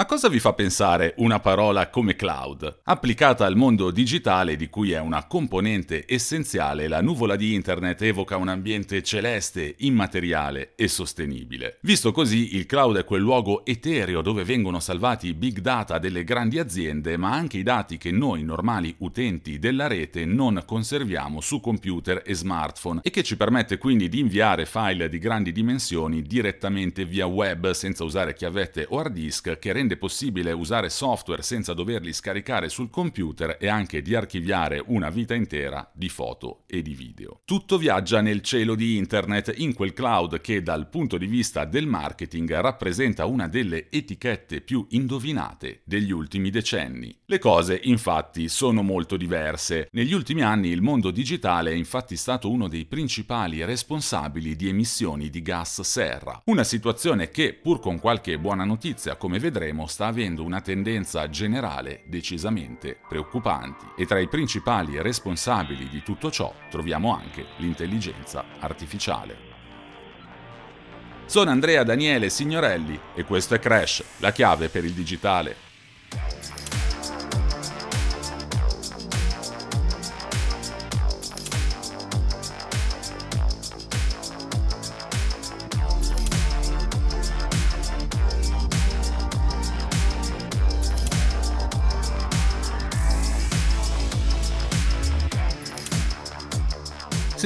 A cosa vi fa pensare una parola come cloud? Applicata al mondo digitale di cui è una componente essenziale, la nuvola di Internet evoca un ambiente celeste, immateriale e sostenibile. Visto così, il cloud è quel luogo etereo dove vengono salvati i big data delle grandi aziende, ma anche i dati che noi normali utenti della rete non conserviamo su computer e smartphone e che ci permette quindi di inviare file di grandi dimensioni direttamente via web senza usare chiavette o hard disk che rendono rende possibile usare software senza doverli scaricare sul computer e anche di archiviare una vita intera di foto e di video. Tutto viaggia nel cielo di internet in quel cloud che dal punto di vista del marketing rappresenta una delle etichette più indovinate degli ultimi decenni. Le cose infatti sono molto diverse. Negli ultimi anni il mondo digitale è infatti stato uno dei principali responsabili di emissioni di gas serra, una situazione che pur con qualche buona notizia come vedremo vedremo sta avendo una tendenza generale decisamente preoccupanti e tra i principali responsabili di tutto ciò troviamo anche l'intelligenza artificiale. Sono Andrea Daniele Signorelli e questo è Crash, la chiave per il digitale.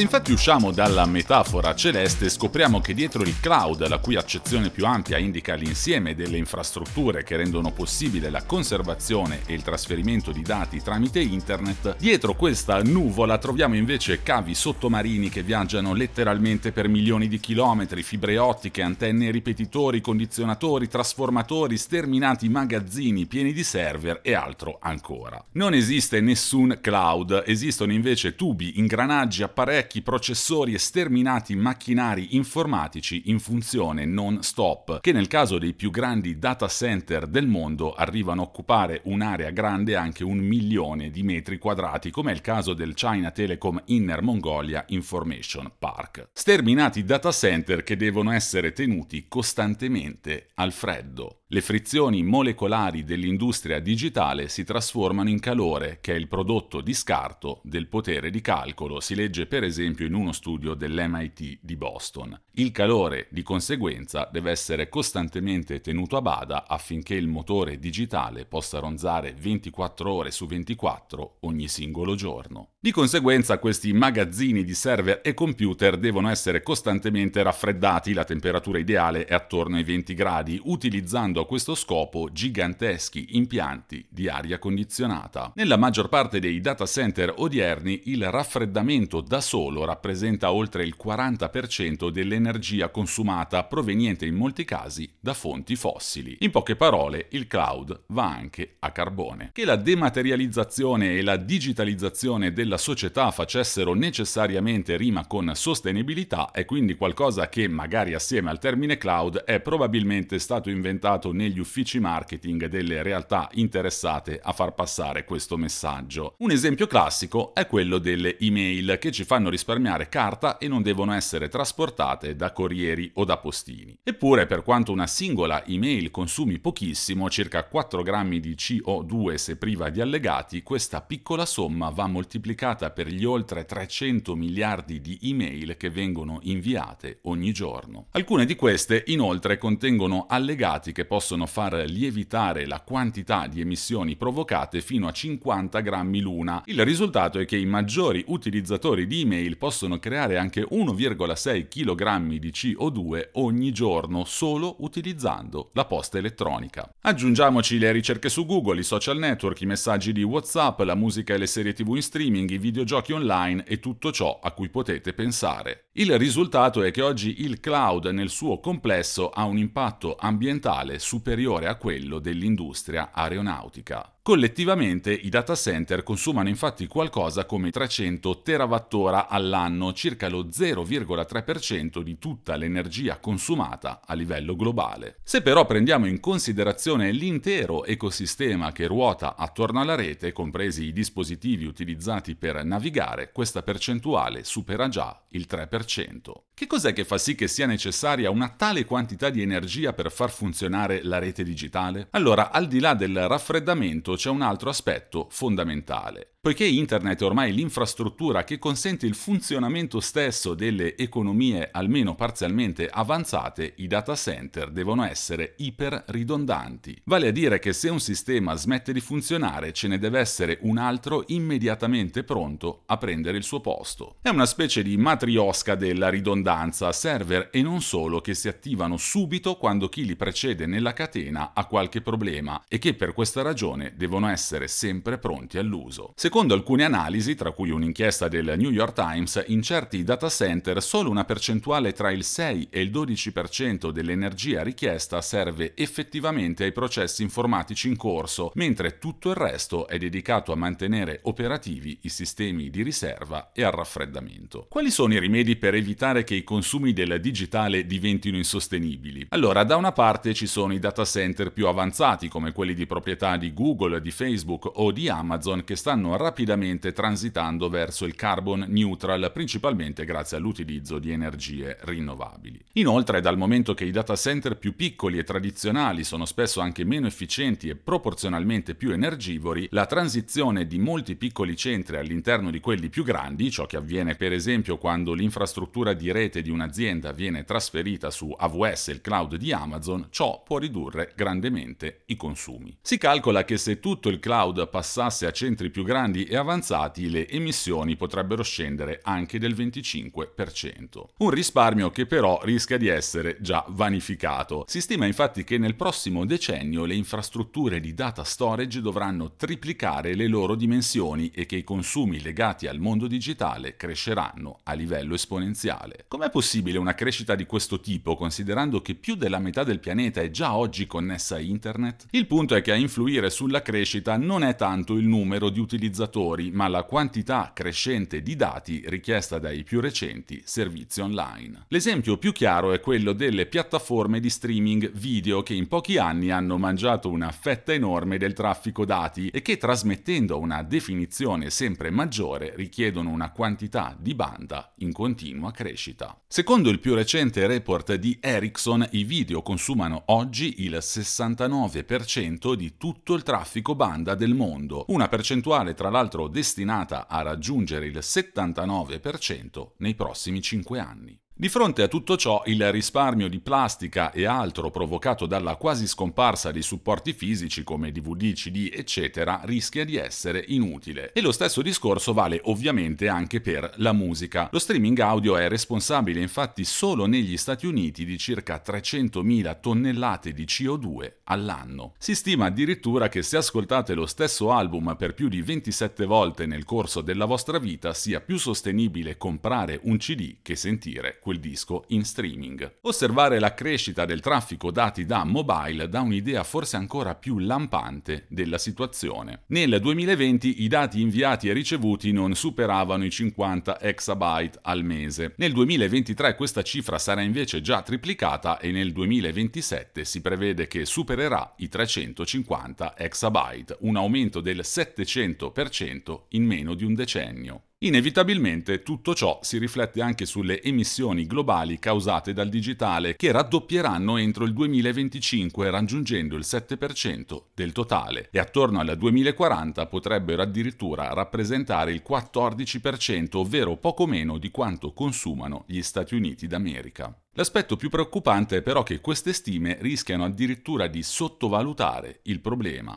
Infatti usciamo dalla metafora celeste scopriamo che dietro il cloud, la cui accezione più ampia indica l'insieme delle infrastrutture che rendono possibile la conservazione e il trasferimento di dati tramite internet, dietro questa nuvola troviamo invece cavi sottomarini che viaggiano letteralmente per milioni di chilometri, fibre ottiche, antenne ripetitori, condizionatori, trasformatori, sterminati magazzini pieni di server e altro ancora. Non esiste nessun cloud, esistono invece tubi, ingranaggi, apparecchi vecchi processori e sterminati macchinari informatici in funzione non stop, che nel caso dei più grandi data center del mondo arrivano a occupare un'area grande anche un milione di metri quadrati, come è il caso del China Telecom Inner Mongolia Information Park. Sterminati data center che devono essere tenuti costantemente al freddo. Le frizioni molecolari dell'industria digitale si trasformano in calore, che è il prodotto di scarto del potere di calcolo, si legge per esempio in uno studio dell'MIT di Boston. Il calore, di conseguenza, deve essere costantemente tenuto a bada affinché il motore digitale possa ronzare 24 ore su 24 ogni singolo giorno. Di conseguenza questi magazzini di server e computer devono essere costantemente raffreddati, la temperatura ideale è attorno ai 20 gradi, utilizzando a questo scopo giganteschi impianti di aria condizionata. Nella maggior parte dei data center odierni il raffreddamento da solo rappresenta oltre il 40% dell'energia consumata proveniente in molti casi da fonti fossili. In poche parole, il cloud va anche a carbone. Che la dematerializzazione e la digitalizzazione della società facessero necessariamente rima con sostenibilità è quindi qualcosa che magari assieme al termine cloud è probabilmente stato inventato negli uffici marketing delle realtà interessate a far passare questo messaggio. Un esempio classico è quello delle email che ci fanno risparmiare carta e non devono essere trasportate da corrieri o da postini. Eppure, per quanto una singola email consumi pochissimo, circa 4 grammi di CO2 se priva di allegati, questa piccola somma va moltiplicata per gli oltre 300 miliardi di email che vengono inviate ogni giorno. Alcune di queste inoltre contengono allegati che possono possono far lievitare la quantità di emissioni provocate fino a 50 grammi l'una. Il risultato è che i maggiori utilizzatori di email possono creare anche 1,6 kg di CO2 ogni giorno solo utilizzando la posta elettronica. Aggiungiamoci le ricerche su Google, i social network, i messaggi di WhatsApp, la musica e le serie TV in streaming, i videogiochi online e tutto ciò a cui potete pensare. Il risultato è che oggi il cloud nel suo complesso ha un impatto ambientale superiore a quello dell'industria aeronautica. Collettivamente i data center consumano infatti qualcosa come 300 terawattora all'anno, circa lo 0,3% di tutta l'energia consumata a livello globale. Se però prendiamo in considerazione l'intero ecosistema che ruota attorno alla rete, compresi i dispositivi utilizzati per navigare, questa percentuale supera già il 3%. Che cos'è che fa sì che sia necessaria una tale quantità di energia per far funzionare la rete digitale? Allora, al di là del raffreddamento c'è un altro aspetto fondamentale. Poiché Internet è ormai l'infrastruttura che consente il funzionamento stesso delle economie almeno parzialmente avanzate, i data center devono essere iper ridondanti. Vale a dire che se un sistema smette di funzionare ce ne deve essere un altro immediatamente pronto a prendere il suo posto. È una specie di matriosca della ridondanza, server e non solo che si attivano subito quando chi li precede nella catena ha qualche problema e che per questa ragione devono essere sempre pronti all'uso. Secondo alcune analisi, tra cui un'inchiesta del New York Times, in certi data center solo una percentuale tra il 6 e il 12% dell'energia richiesta serve effettivamente ai processi informatici in corso, mentre tutto il resto è dedicato a mantenere operativi i sistemi di riserva e al raffreddamento. Quali sono i rimedi per evitare che i consumi del digitale diventino insostenibili? Allora, da una parte ci sono i data center più avanzati, come quelli di proprietà di Google, di Facebook o di Amazon, che stanno rapidamente transitando verso il carbon neutral, principalmente grazie all'utilizzo di energie rinnovabili. Inoltre, dal momento che i data center più piccoli e tradizionali sono spesso anche meno efficienti e proporzionalmente più energivori, la transizione di molti piccoli centri all'interno di quelli più grandi, ciò che avviene per esempio quando l'infrastruttura di rete di un'azienda viene trasferita su AWS, il cloud di Amazon, ciò può ridurre grandemente i consumi. Si calcola che se tutto il cloud passasse a centri più grandi e avanzati le emissioni potrebbero scendere anche del 25%. Un risparmio che però rischia di essere già vanificato. Si stima infatti che nel prossimo decennio le infrastrutture di data storage dovranno triplicare le loro dimensioni e che i consumi legati al mondo digitale cresceranno a livello esponenziale. Com'è possibile una crescita di questo tipo considerando che più della metà del pianeta è già oggi connessa a internet? Il punto è che a influire sulla crescita non è tanto il numero di utilizzatori, ma la quantità crescente di dati richiesta dai più recenti servizi online. L'esempio più chiaro è quello delle piattaforme di streaming video che in pochi anni hanno mangiato una fetta enorme del traffico dati e che trasmettendo una definizione sempre maggiore richiedono una quantità di banda in continua crescita. Secondo il più recente report di Ericsson, i video consumano oggi il 69% di tutto il traffico banda del mondo, una percentuale tra l'altro destinata a raggiungere il 79% nei prossimi 5 anni. Di fronte a tutto ciò, il risparmio di plastica e altro provocato dalla quasi scomparsa di supporti fisici come DVD, CD, eccetera, rischia di essere inutile. E lo stesso discorso vale ovviamente anche per la musica. Lo streaming audio è responsabile infatti solo negli Stati Uniti di circa 300.000 tonnellate di CO2 all'anno. Si stima addirittura che se ascoltate lo stesso album per più di 27 volte nel corso della vostra vita sia più sostenibile comprare un CD che sentire quel disco in streaming. Osservare la crescita del traffico dati da mobile dà un'idea forse ancora più lampante della situazione. Nel 2020 i dati inviati e ricevuti non superavano i 50 exabyte al mese. Nel 2023 questa cifra sarà invece già triplicata e nel 2027 si prevede che supererà i 350 exabyte, un aumento del 700% in meno di un decennio. Inevitabilmente tutto ciò si riflette anche sulle emissioni globali causate dal digitale, che raddoppieranno entro il 2025 raggiungendo il 7% del totale e attorno al 2040 potrebbero addirittura rappresentare il 14%, ovvero poco meno di quanto consumano gli Stati Uniti d'America. L'aspetto più preoccupante è però che queste stime rischiano addirittura di sottovalutare il problema.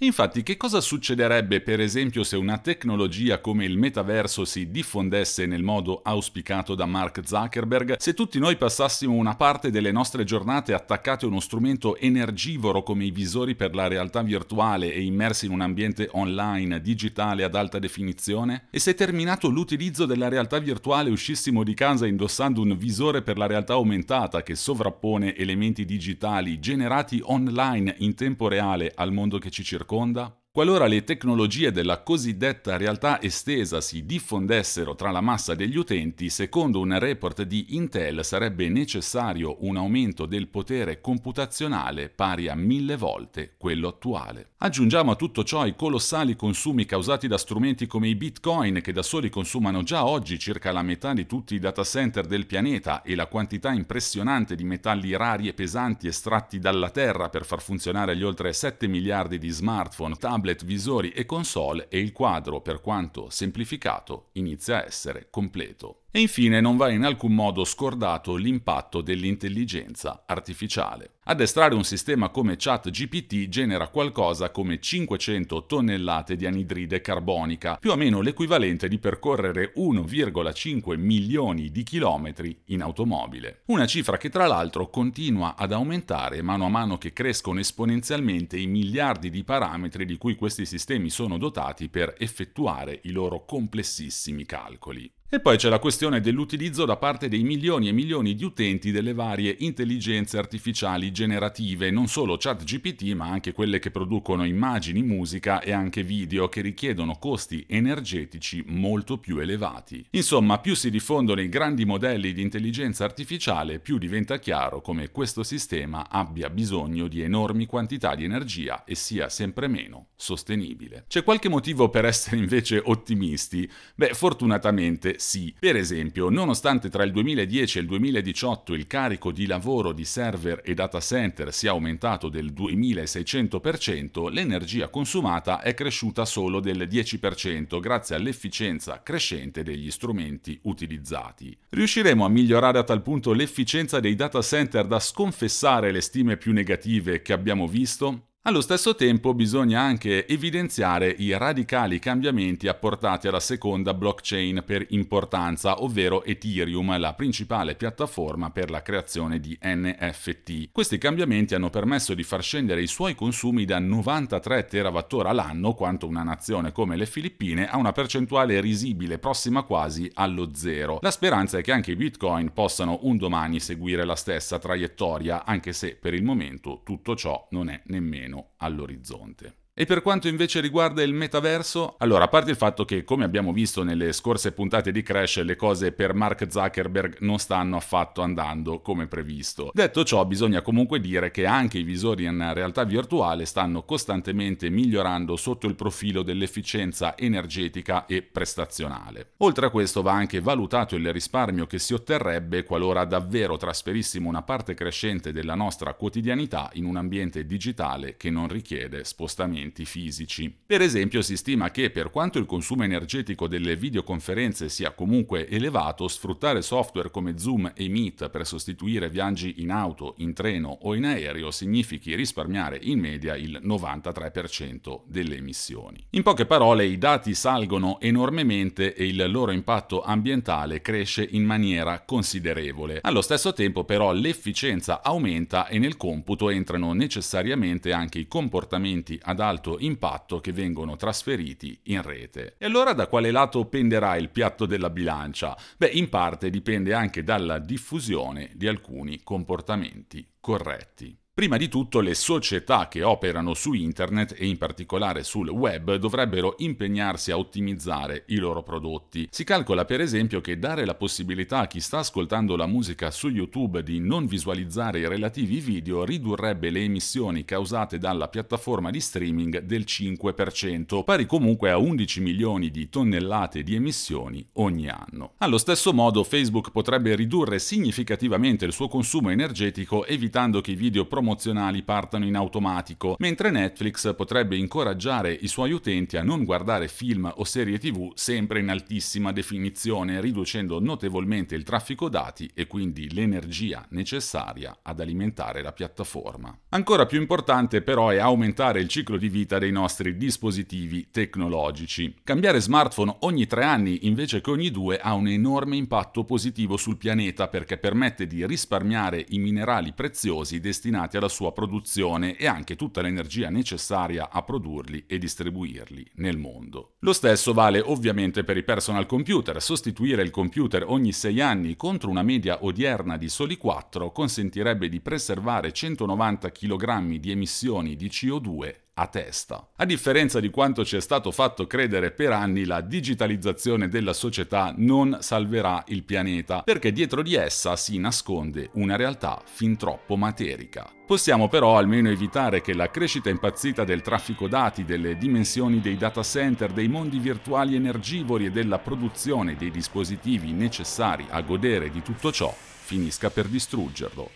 Infatti, che cosa succederebbe per esempio se una tecnologia come il metaverso si diffondesse nel modo auspicato da Mark Zuckerberg? Se tutti noi passassimo una parte delle nostre giornate attaccati a uno strumento energivoro come i visori per la realtà virtuale e immersi in un ambiente online digitale ad alta definizione? E se terminato l'utilizzo della realtà virtuale uscissimo di casa indossando un visore per la realtà aumentata che sovrappone elementi digitali generati online in tempo reale al mondo che ci circonda? Circonda? Qualora le tecnologie della cosiddetta realtà estesa si diffondessero tra la massa degli utenti, secondo un report di Intel sarebbe necessario un aumento del potere computazionale pari a mille volte quello attuale. Aggiungiamo a tutto ciò i colossali consumi causati da strumenti come i bitcoin che da soli consumano già oggi circa la metà di tutti i data center del pianeta e la quantità impressionante di metalli rari e pesanti estratti dalla Terra per far funzionare gli oltre 7 miliardi di smartphone, tablet, tablet, visori e console e il quadro, per quanto semplificato, inizia a essere completo. E infine non va in alcun modo scordato l'impatto dell'intelligenza artificiale. Addestrare un sistema come ChatGPT genera qualcosa come 500 tonnellate di anidride carbonica, più o meno l'equivalente di percorrere 1,5 milioni di chilometri in automobile. Una cifra che tra l'altro continua ad aumentare mano a mano che crescono esponenzialmente i miliardi di parametri di cui questi sistemi sono dotati per effettuare i loro complessissimi calcoli. E poi c'è la questione dell'utilizzo da parte dei milioni e milioni di utenti delle varie intelligenze artificiali generative, non solo ChatGPT, ma anche quelle che producono immagini, musica e anche video che richiedono costi energetici molto più elevati. Insomma, più si diffondono i grandi modelli di intelligenza artificiale, più diventa chiaro come questo sistema abbia bisogno di enormi quantità di energia e sia sempre meno sostenibile. C'è qualche motivo per essere invece ottimisti? Beh, fortunatamente sì. Per esempio, nonostante tra il 2010 e il 2018 il carico di lavoro di server e data center sia aumentato del 2600%, l'energia consumata è cresciuta solo del 10% grazie all'efficienza crescente degli strumenti utilizzati. Riusciremo a migliorare a tal punto l'efficienza dei data center da sconfessare le stime più negative che abbiamo visto? Allo stesso tempo bisogna anche evidenziare i radicali cambiamenti apportati alla seconda blockchain per importanza, ovvero Ethereum, la principale piattaforma per la creazione di NFT. Questi cambiamenti hanno permesso di far scendere i suoi consumi da 93 TWh all'anno, quanto una nazione come le Filippine, a una percentuale risibile prossima quasi allo zero. La speranza è che anche i Bitcoin possano un domani seguire la stessa traiettoria, anche se per il momento tutto ciò non è nemmeno all'orizzonte. E per quanto invece riguarda il metaverso, allora a parte il fatto che come abbiamo visto nelle scorse puntate di Crash le cose per Mark Zuckerberg non stanno affatto andando come previsto. Detto ciò bisogna comunque dire che anche i visori in realtà virtuale stanno costantemente migliorando sotto il profilo dell'efficienza energetica e prestazionale. Oltre a questo va anche valutato il risparmio che si otterrebbe qualora davvero trasferissimo una parte crescente della nostra quotidianità in un ambiente digitale che non richiede spostamenti strumenti fisici. Per esempio si stima che per quanto il consumo energetico delle videoconferenze sia comunque elevato, sfruttare software come Zoom e Meet per sostituire viaggi in auto, in treno o in aereo significhi risparmiare in media il 93% delle emissioni. In poche parole i dati salgono enormemente e il loro impatto ambientale cresce in maniera considerevole. Allo stesso tempo però l'efficienza aumenta e nel computo entrano necessariamente anche i comportamenti ad alta alto impatto che vengono trasferiti in rete. E allora da quale lato penderà il piatto della bilancia? Beh, in parte dipende anche dalla diffusione di alcuni comportamenti corretti. Prima di tutto le società che operano su internet e in particolare sul web dovrebbero impegnarsi a ottimizzare i loro prodotti. Si calcola per esempio che dare la possibilità a chi sta ascoltando la musica su YouTube di non visualizzare i relativi video ridurrebbe le emissioni causate dalla piattaforma di streaming del 5%, pari comunque a 11 milioni di tonnellate di emissioni ogni anno. Allo stesso modo Facebook potrebbe ridurre significativamente il suo consumo energetico evitando che i video promozionali promozionali partano in automatico, mentre Netflix potrebbe incoraggiare i suoi utenti a non guardare film o serie tv sempre in altissima definizione, riducendo notevolmente il traffico dati e quindi l'energia necessaria ad alimentare la piattaforma. Ancora più importante però è aumentare il ciclo di vita dei nostri dispositivi tecnologici. Cambiare smartphone ogni tre anni invece che ogni due ha un enorme impatto positivo sul pianeta perché permette di risparmiare i minerali preziosi destinati alla sua produzione e anche tutta l'energia necessaria a produrli e distribuirli nel mondo. Lo stesso vale ovviamente per i personal computer. Sostituire il computer ogni 6 anni contro una media odierna di soli 4 consentirebbe di preservare 190 kg di emissioni di CO2 a testa. A differenza di quanto ci è stato fatto credere per anni, la digitalizzazione della società non salverà il pianeta, perché dietro di essa si nasconde una realtà fin troppo materica. Possiamo però almeno evitare che la crescita impazzita del traffico dati, delle dimensioni dei data center, dei mondi virtuali energivori e della produzione dei dispositivi necessari a godere di tutto ciò finisca per distruggerlo.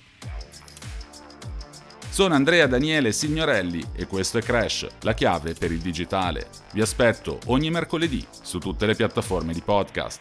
Sono Andrea Daniele Signorelli e questo è Crash, la chiave per il digitale. Vi aspetto ogni mercoledì su tutte le piattaforme di podcast.